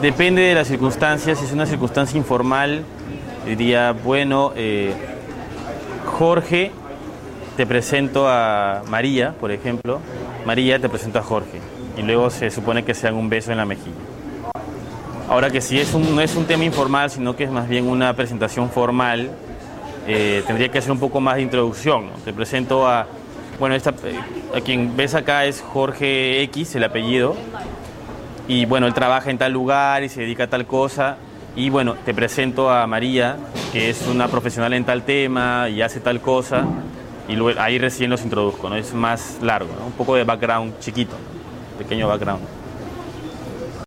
Depende de las circunstancias, si es una circunstancia informal, diría, bueno, eh, Jorge, te presento a María, por ejemplo, María, te presento a Jorge, y luego se supone que se dan un beso en la mejilla. Ahora que si es un, no es un tema informal, sino que es más bien una presentación formal, eh, tendría que hacer un poco más de introducción. Te presento a, bueno, esta, eh, a quien ves acá es Jorge X, el apellido, y bueno, él trabaja en tal lugar y se dedica a tal cosa, y bueno, te presento a María, que es una profesional en tal tema y hace tal cosa, y luego ahí recién los introduzco, ¿no? Es más largo, ¿no? un poco de background chiquito, pequeño background.